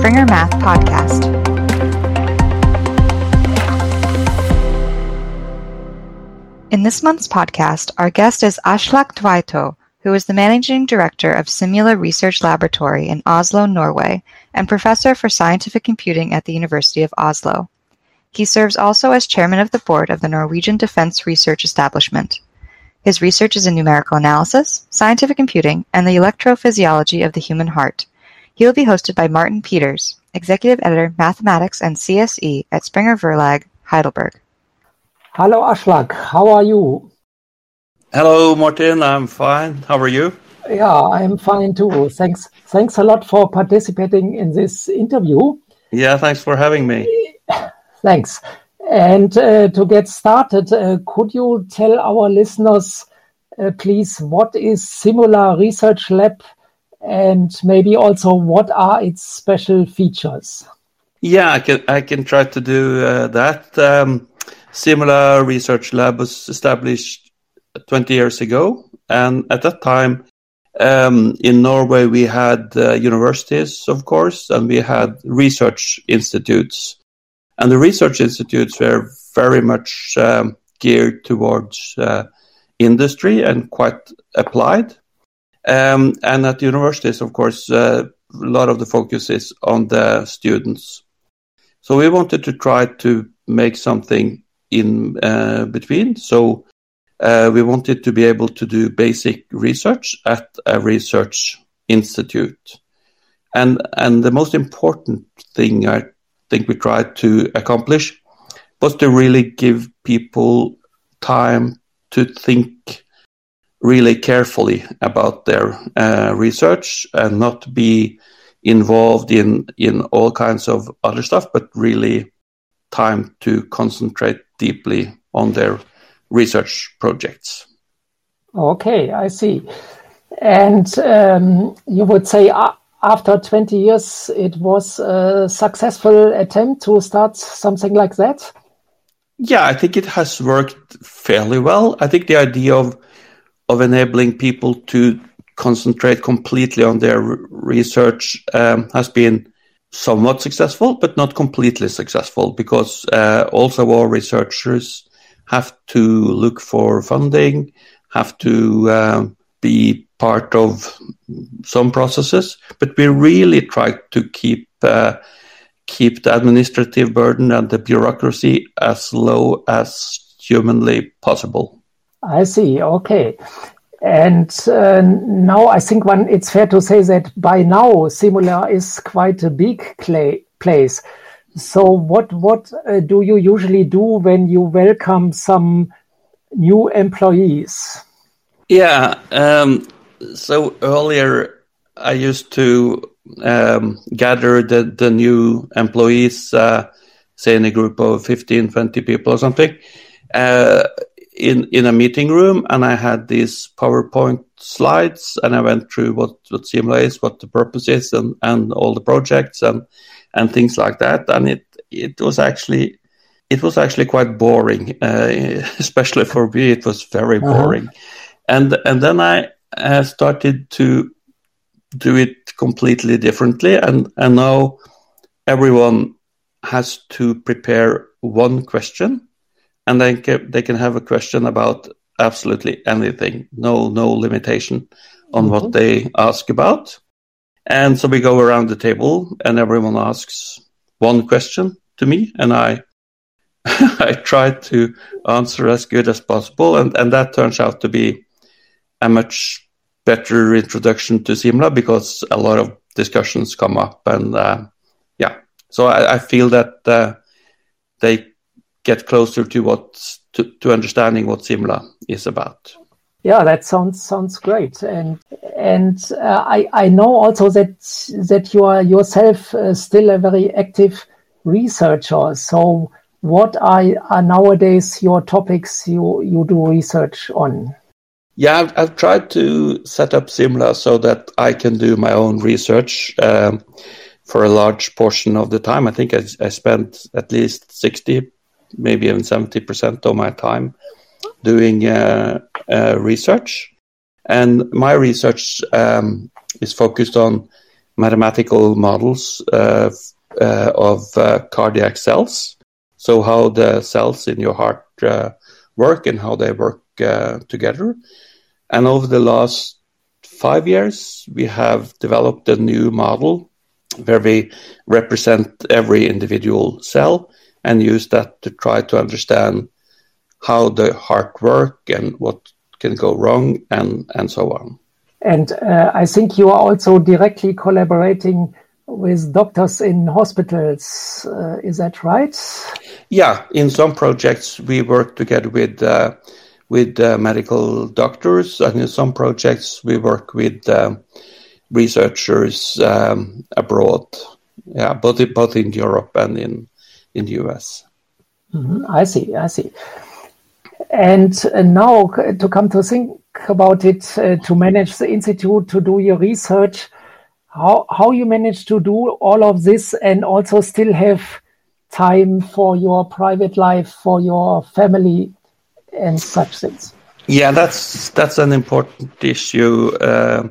Springer Math Podcast. In this month's podcast, our guest is Aslak Tveito, who is the Managing Director of Simula Research Laboratory in Oslo, Norway, and Professor for Scientific Computing at the University of Oslo. He serves also as Chairman of the Board of the Norwegian Defence Research Establishment. His research is in numerical analysis, scientific computing, and the electrophysiology of the human heart. He will be hosted by Martin Peters, Executive Editor, Mathematics and CSE at Springer Verlag, Heidelberg. Hello, Aslak. How are you? Hello, Martin. I'm fine. How are you? Yeah, I'm fine too. Thanks. Thanks a lot for participating in this interview. Yeah, thanks for having me. Thanks. And uh, to get started, uh, could you tell our listeners, uh, please, what is Simula Research Lab and maybe also what are its special features? Yeah, I can I can try to do uh, that. Um, Simula Research Lab was established 20 years ago, and at that time, um, in Norway, we had uh, universities, of course, and we had research institutes. And the research institutes were very much um, geared towards uh, industry and quite applied. Um, and at universities, of course, uh, a lot of the focus is on the students. So we wanted to try to make something in uh, between. So uh, we wanted to be able to do basic research at a research institute. And, and the most important thing I think we tried to accomplish was to really give people time to think really carefully about their uh, research and not be involved in in all kinds of other stuff, but really time to concentrate deeply on their research projects. Okay, I see. And um, you would say uh, after 20 years, it was a successful attempt to start something like that? Yeah, I think it has worked fairly well. I think the idea of of enabling people to concentrate completely on their research um, has been somewhat successful, but not completely successful because uh, also our researchers have to look for funding, have to uh, be part of some processes, but we really try to keep uh, keep the administrative burden and the bureaucracy as low as humanly possible. I see. Okay. And uh, now I think one, it's fair to say that by now Simula is quite a big clay, place. So what what uh, do you usually do when you welcome some new employees? Yeah, um, so earlier I used to um, gather the, the new employees, uh, say in a group of 15, 20 people or something, uh, in, in a meeting room. And I had these PowerPoint slides and I went through what, what Simula is, what the purpose is, and, and all the projects and, and things like that. And it, it was actually it was actually quite boring, uh, especially for me. It was very uh-huh. boring, uh-huh. and and then I uh, started to do it completely differently, and and now everyone has to prepare one question, and they can, they can have a question about absolutely anything, no no limitation on mm-hmm. what they ask about, and so we go around the table, and everyone asks one question to me, and I I try to answer as good as possible, and and that turns out to be a much better introduction to Simula because a lot of discussions come up, and uh, yeah, so I, I feel that uh, they get closer to what to, to understanding what Simula is about. Yeah, that sounds sounds great, and and uh, I I know also that that you are yourself uh, still a very active researcher. So, what are, are nowadays your topics you you do research on? Yeah, I've, I've, tried to set up Simula so that I can do my own research um, for a large portion of the time. I think I, I spent at least 60, maybe even 70% of my time doing uh, uh, research. And my research um, is focused on mathematical models uh, uh, of uh, cardiac cells. So how the cells in your heart uh, work and how they work together. And over the last five years, we have developed a new model where we represent every individual cell and use that to try to understand how the heart work and what can go wrong and, and so on. And uh, I think you are also directly collaborating with doctors in hospitals. Uh, is that right? Yeah, in some projects we work together with uh, with uh, medical doctors, and in some projects we work with um, researchers um, abroad. Yeah, both both in Europe and in in the US. Mm-hmm. I see. I see. And uh, now to come to think about it, uh, to manage the institute, to do your research, how how you manage to do all of this and also still have time for your private life, for your family, and such things. Yeah, that's that's an important issue, uh,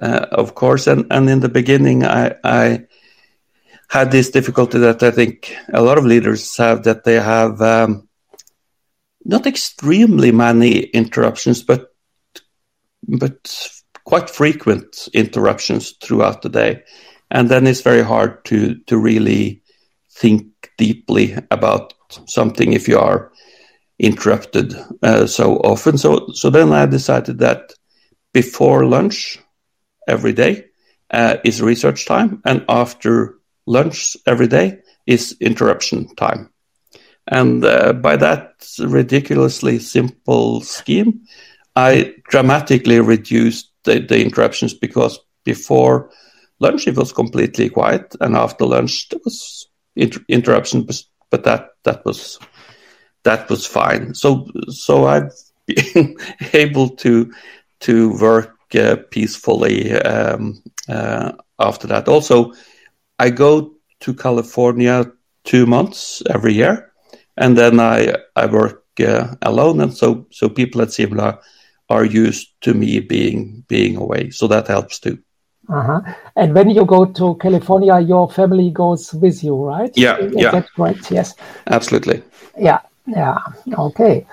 uh, of course. And and in the beginning, I, I had this difficulty that I think a lot of leaders have that they have um, not extremely many interruptions, but but quite frequent interruptions throughout the day, and then it's very hard to to really think deeply about something if you are interrupted uh, so often. So so then I decided that before lunch every day uh, is research time, and after lunch every day is interruption time. And uh, by that ridiculously simple scheme, I dramatically reduced the, the interruptions because before lunch it was completely quiet, and after lunch there was inter- interruption, but that that was that was fine. So so I've been able to to work uh, peacefully um, uh, after that. Also, I go to California two months every year, and then I I work uh, alone, and so so people at Simula are used to me being being away, so that helps too. Uh-huh. And when you go to California, your family goes with you, right? Yeah, Is yeah. That's right. Yes. Absolutely. Yeah, yeah. Okay.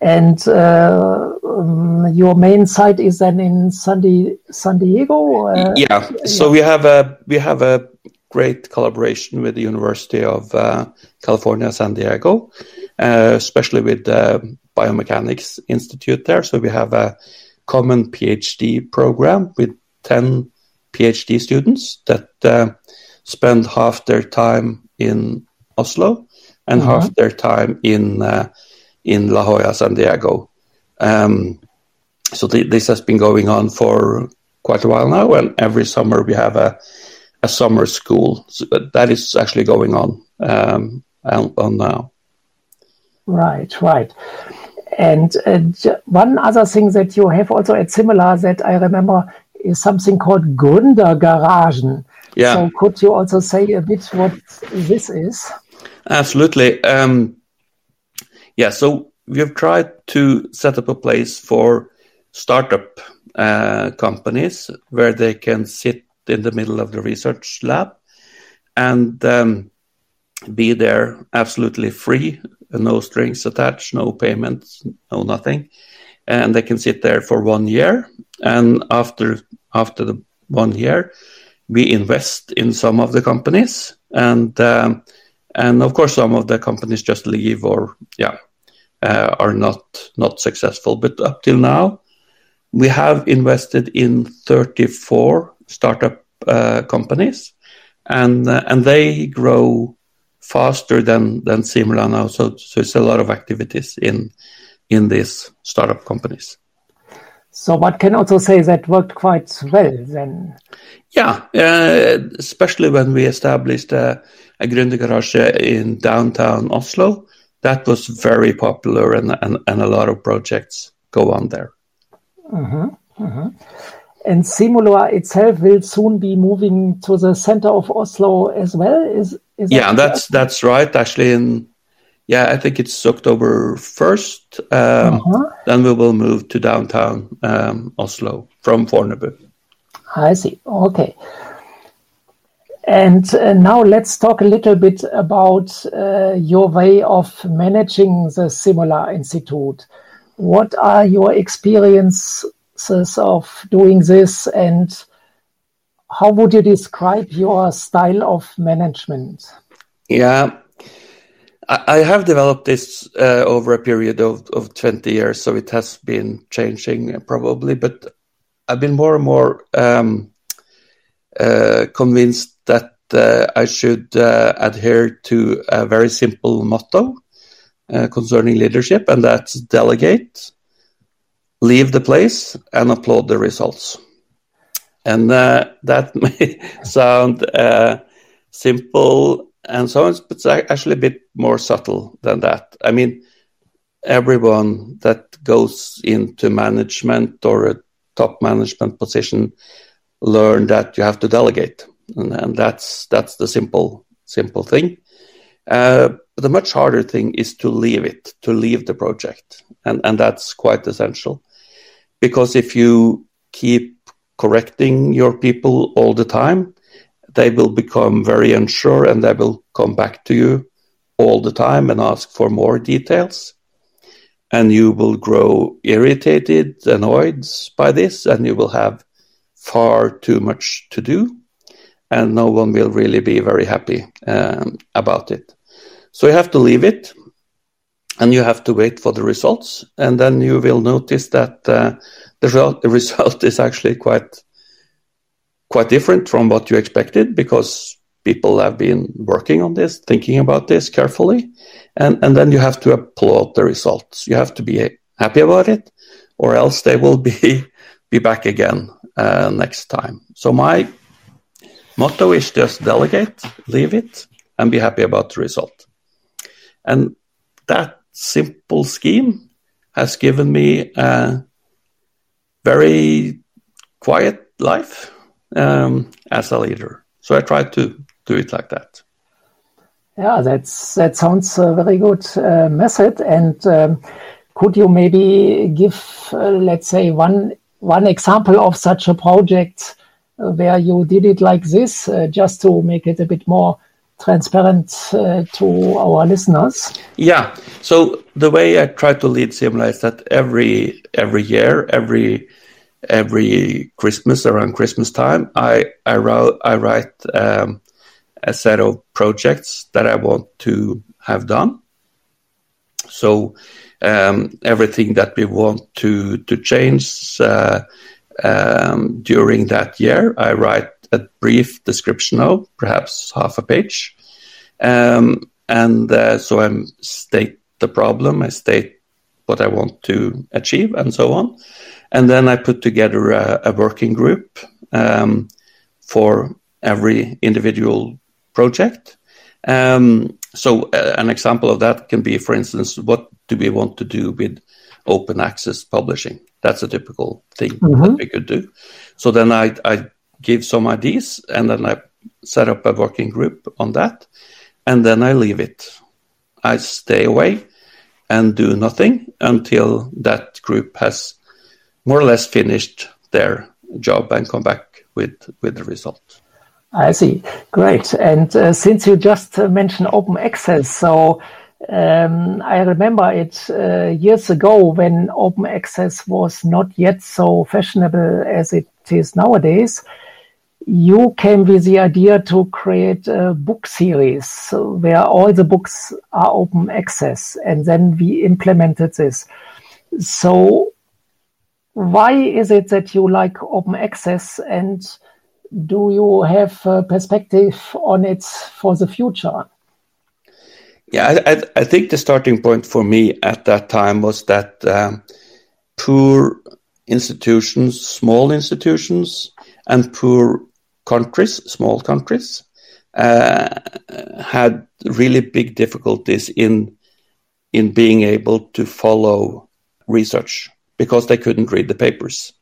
And uh, um, your main site is then in San, Di- San Diego. Uh, yeah. So yeah. we have a we have a great collaboration with the University of uh, California, San Diego, uh, especially with the Biomechanics Institute there. So we have a common PhD program with 10 PhD students that uh, spend half their time in Oslo and mm-hmm. half their time in uh, in La Jolla, San Diego. Um, so th- this has been going on for quite a while now, and every summer we have a a summer school. So that is actually going on um, on now. Right, right. And uh, one other thing that you have also at Simula that I remember is something called Gründergaragen. Yeah. So could you also say a bit what this is? Absolutely. Um, yeah. So we have tried to set up a place for startup uh, companies where they can sit in the middle of the research lab and um, be there absolutely free, no strings attached, no payments, no nothing. And they can sit there for one year. And after after the one year, we invest in some of the companies, and um, and of course some of the companies just leave or yeah uh, are not not successful. But up till now, we have invested in 34 startup uh, companies, and uh, and they grow faster than than Simula now. So so it's a lot of activities in in these startup companies. So one can also say that worked quite well then. Yeah, uh, especially when we established a, a Gründergarage in downtown Oslo. That was very popular and, and, and a lot of projects go on there. Mm-hmm, mm-hmm. And Simula itself will soon be moving to the center of Oslo as well. Is, is yeah, that that's that's right. Actually, in yeah, I think it's October 1st. Um, uh-huh. Then we will move to downtown um, Oslo from Fornebu. I see. Okay. And uh, now let's talk a little bit about uh, your way of managing the Simula Institute. What are your of doing this and how would you describe your style of management? Yeah, I have developed this uh, over a period of, of 20 years, so it has been changing probably, but I've been more and more um, uh, convinced that uh, I should uh, adhere to a very simple motto uh, concerning leadership, and that's delegate, leave the place, and applaud the results. And uh, that may sound simple and so on, but it's actually a bit more subtle than that. I mean, everyone that goes into management or a top management position learn that you have to delegate, and, and that's that's the simple simple thing. Uh, the much harder thing is to leave it, to leave the project, and and that's quite essential, because if you keep correcting your people all the time, they will become very unsure and they will come back to you all the time and ask for more details. And you will grow irritated, annoyed by this, and you will have far too much to do. And no one will really be very happy um, about it. So you have to leave it and you have to wait for the results. And then you will notice that uh, the, result, the result is actually quite quite different from what you expected because people have been working on this, thinking about this carefully, and and then you have to applaud the results. You have to be happy about it, or else they will be be back again uh, next time. So my motto is just delegate, leave it, and be happy about the result. And that simple scheme has given me a very quiet life um, as a leader. So I try to do it like that. Yeah, that's that sounds a very good uh, method. And um, could you maybe give, uh, let's say, one one example of such a project where you did it like this, uh, just to make it a bit more transparent uh, to our listeners? Yeah. So the way I try to lead Simula is that every every year, every every Christmas around Christmas time, I I, wrote, I write um, a set of projects that I want to have done. So um, everything that we want to to change uh, um, during that year, I write a brief description of, perhaps half a page, um, and uh, so I state the problem, I state what I want to achieve, and so on. And then I put together a, a working group um, for every individual project. Um, so uh, an example of that can be, for instance, what do we want to do with open access publishing? That's a typical thing mm-hmm. that we could do. So then I, I give some ideas and then I set up a working group on that. And then I leave it. I stay away and do nothing until that group has more or less finished their job and come back with with the result. I see. Great. And uh, since you just uh, mentioned open access, so um, I remember it uh, years ago when open access was not yet so fashionable as it is nowadays. You came with the idea to create a book series where all the books are open access, and then we implemented this. So, why is it that you like open access and do you have a perspective on it for the future? Yeah, I, I think the starting point for me at that time was that um, poor institutions, small institutions, and poor countries, small countries, uh, had really big difficulties in in being able to follow research because they couldn't read the papers.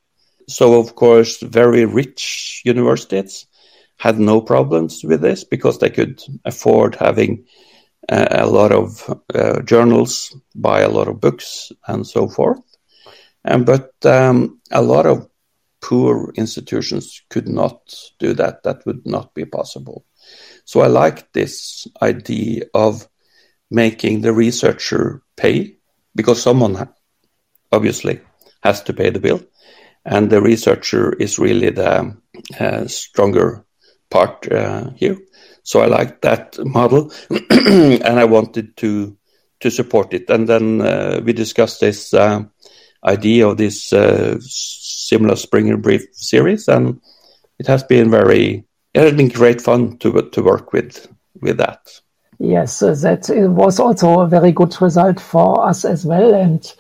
So, of course, very rich universities had no problems with this because they could afford having uh, a lot of uh, journals, buy a lot of books, and so forth. And but um, a lot of poor institutions could not do that. That would not be possible. So I like this idea of making the researcher pay because someone obviously has to pay the bill, and the researcher is really the uh, stronger part uh, here. So I like that model, and I wanted to to support it. And then uh, we discussed this uh, idea of this uh, Simula Springer Brief series, and it has been very it has been great fun to to work with with that. Yes, uh, that was also a very good result for us as well, and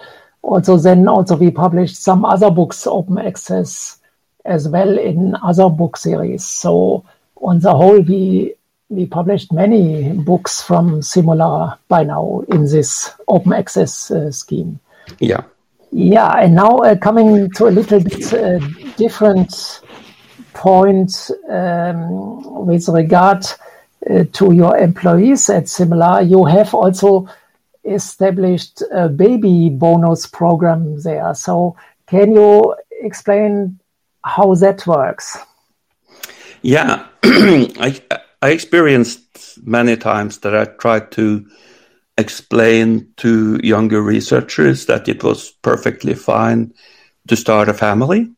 also then also we published some other books open access as well in other book series. So on the whole, we we published many books from Simula by now in this open access uh, scheme. Yeah. Yeah, and now uh, coming to a little bit uh, different point um, with regard uh, to your employees at Simula, you have also established a baby bonus program there. So, can you explain how that works? Yeah, I, I experienced many times that I tried to explain to younger researchers that it was perfectly fine to start a family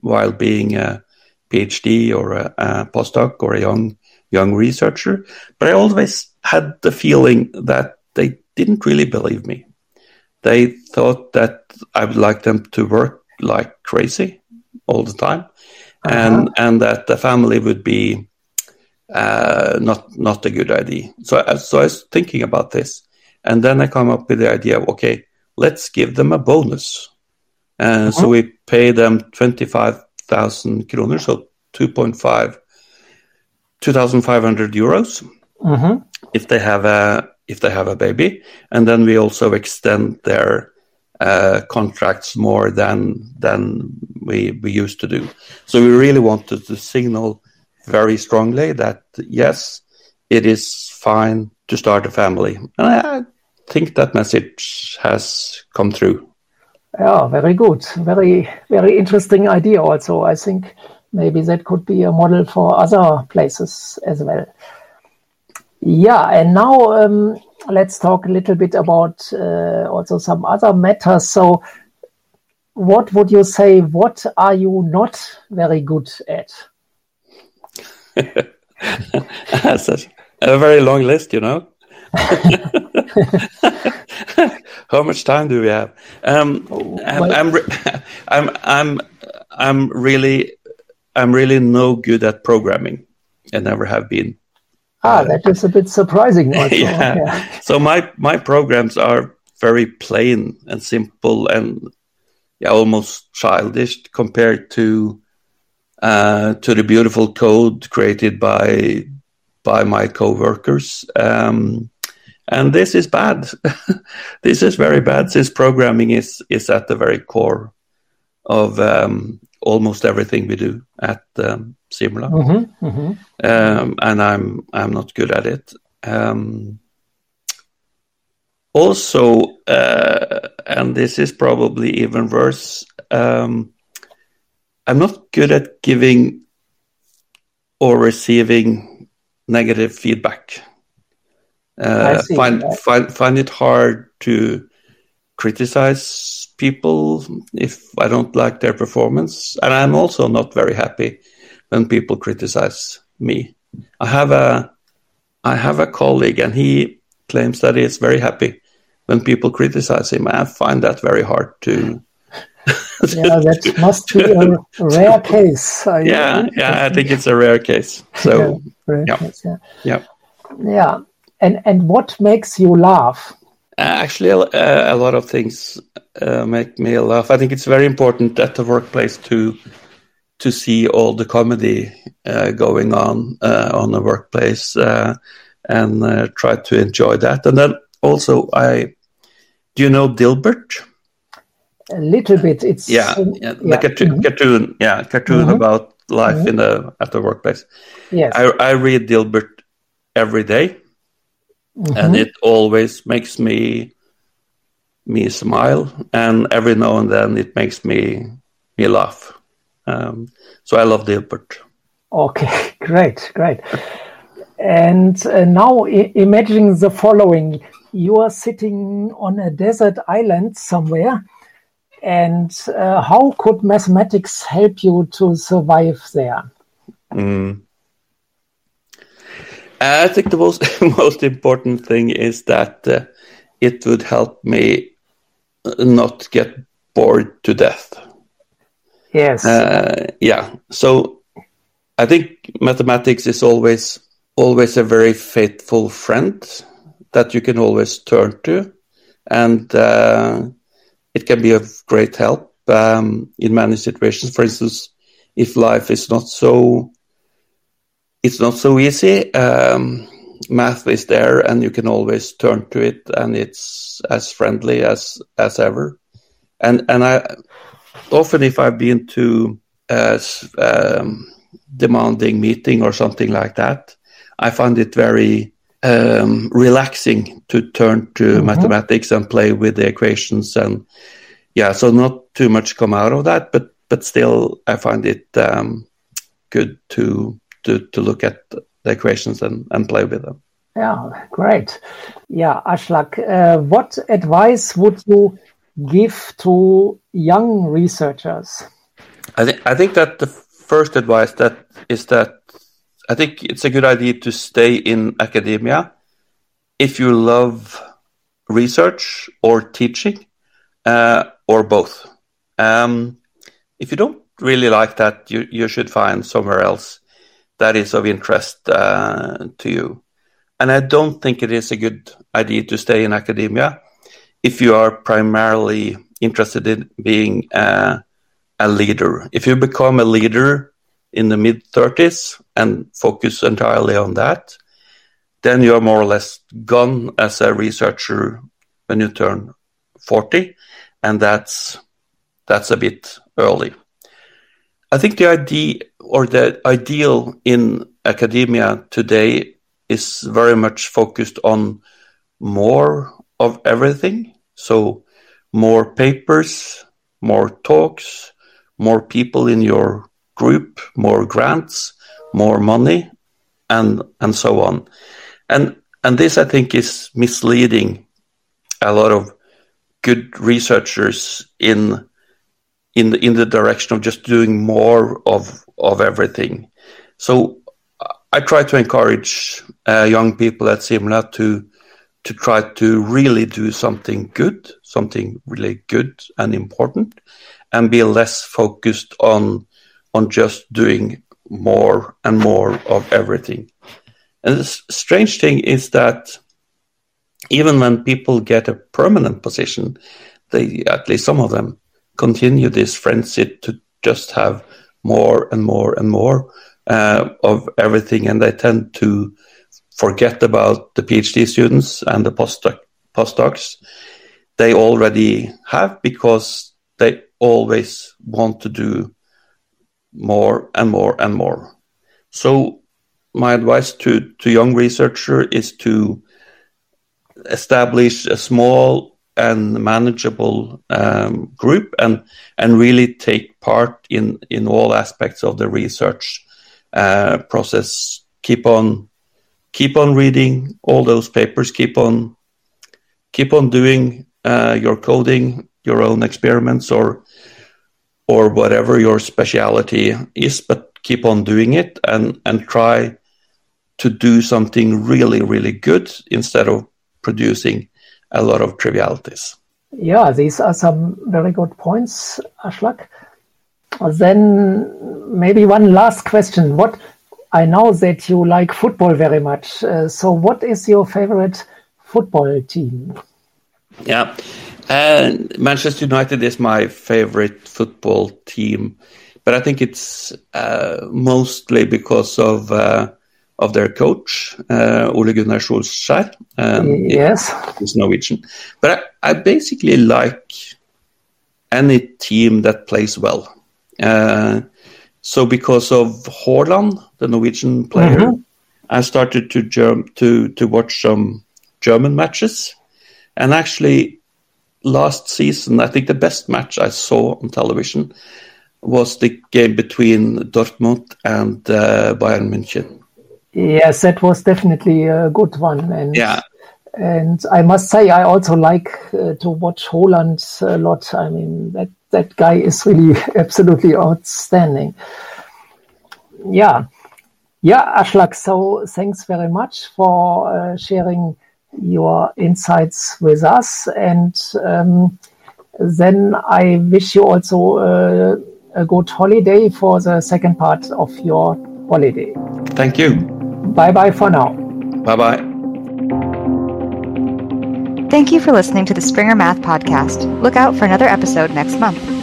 while being a PhD or a, a postdoc or a young young researcher. But I always had the feeling that they didn't really believe me. They thought that I would like them to work like crazy all the time, uh-huh. and and that the family would be uh, not not a good idea. So so I was thinking about this, and then I come up with the idea. of Okay, let's give them a bonus. Uh, uh-huh. So we pay them twenty five thousand kroner, so two point five 2,500 euros mm-hmm. if they have a if they have a baby, and then we also extend their uh, contracts more than than we we used to do. So we really wanted to signal very strongly that yes, it is fine to start a family, and I think that message has come through. Yeah, very good. Very very interesting idea. Also, I think maybe that could be a model for other places as well. Yeah, and now um, let's talk a little bit about uh, also some other matters. So, what would you say? What are you not very good at? That's a, a very long list, you know. How much time do we have? Um, I'm, I'm, I'm, I'm, I'm really I'm really no good at programming. I never have been. Ah, uh, that is a bit surprising. yeah. yeah. So my my programs are very plain and simple and yeah, almost childish compared to uh, to the beautiful code created by by my coworkers. Um, and this is bad. this is very bad since programming is is at the very core of um, almost everything we do at um, Simula, mm-hmm, mm-hmm. Um, and I'm I'm not good at it. Um, also, uh, and this is probably even worse. Um, I'm not good at giving or receiving negative feedback. Uh, find find find it hard to criticize people if I don't like their performance. And I'm also not very happy when people criticize me. I have a I have a colleague and he claims that he is very happy when people criticize him. I find that very hard to yeah, that must be a rare case. I yeah, yeah, I think it's a rare case. So, yeah, yeah. Case, yeah. yeah, yeah. And and what makes you laugh? Actually, a, a lot of things uh, make me laugh. I think it's very important at the workplace to to see all the comedy uh, going on uh, on the workplace uh, and uh, try to enjoy that. And then also, I do you know Dilbert? A little bit. It's yeah, yeah the yeah. Cartoon, mm-hmm. cartoon, yeah, cartoon mm-hmm. about life mm-hmm. in the at the workplace. Yes, I, I read Dilbert every day mm-hmm. and it always makes me me smile, and every now and then it makes me me laugh. Um, so I love the Dilbert. Okay, great, great. And uh, now imagining the following you are sitting on a desert island somewhere. And uh, how could mathematics help you to survive there? Mm. I think the most most important thing is that uh, it would help me not get bored to death. Yes. Uh, yeah. So I think mathematics is always always a very faithful friend that you can always turn to, and uh, it can be of great help um, in many situations. For instance, if life is not so it's not so easy. Um, math is there, and you can always turn to it, and it's as friendly as as ever. And and I often, if I've been to a um, demanding meeting or something like that, I find it very um, relaxing to turn to mm-hmm. mathematics and play with the equations and yeah so not too much come out of that but but still i find it um, good to to to look at the equations and, and play with them. Yeah great. Yeah aslak uh, what advice would you give to young researchers? I think i think that the first advice that is that I think it's a good idea to stay in academia. If you love research or teaching uh, or both. Um, if you don't really like that, you, you should find somewhere else that is of interest uh, to you. And I don't think it is a good idea to stay in academia if you are primarily interested in being uh, a leader. If you become a leader in the mid 30s and focus entirely on that, then you're more or less gone as a researcher when you turn 40, and that's that's a bit early. I think the idea or the ideal in academia today is very much focused on more of everything. So more papers, more talks, more people in your group, more grants, more money, and and so on. And and this I think is misleading a lot of good researchers in in the, in the direction of just doing more of of everything. So I try to encourage uh, young people at Simula to to try to really do something good, something really good and important, and be less focused on on just doing more and more of everything. And the strange thing is that even when people get a permanent position, they at least some of them continue this frenzy to just have more and more and more uh, of everything, and they tend to forget about the PhD students and the postdoc postdocs they already have because they always want to do more and more and more. So my advice to, to young researcher is to establish a small and manageable um, group and and really take part in in all aspects of the research uh, process. Keep on keep on reading all those papers. Keep on keep on doing uh, your coding, your own experiments, or or whatever your speciality is, but keep on doing it and, and try to do something really, really good instead of producing a lot of trivialities. Yeah, these are some very good points, Aslak. Then maybe one last question. What I know that you like football very much. Uh, so, what is your favorite football team? Yeah, and Manchester United is my favorite football team, but I think it's uh, mostly because of uh, of their coach, uh, Ole Gunnar Solskjær. Um, yes, he's Norwegian. But I, I, basically like any team that plays well. Uh, so because of Haaland, the Norwegian player, mm-hmm. I started to germ- to to watch some German matches, and actually last season, I think the best match I saw on television was the game between Dortmund and uh, Bayern München. Yes, that was definitely a good one. And Yeah. and I must say, I also like uh, to watch Haaland a lot. I mean, that that guy is really absolutely outstanding. Yeah, yeah, Aslak. So thanks very much for uh, sharing your insights with us, and um, then I wish you also uh, a good holiday for the second part of your holiday. Thank you. Bye bye for now. Bye bye. Thank you for listening to the Springer Math Podcast. Look out for another episode next month.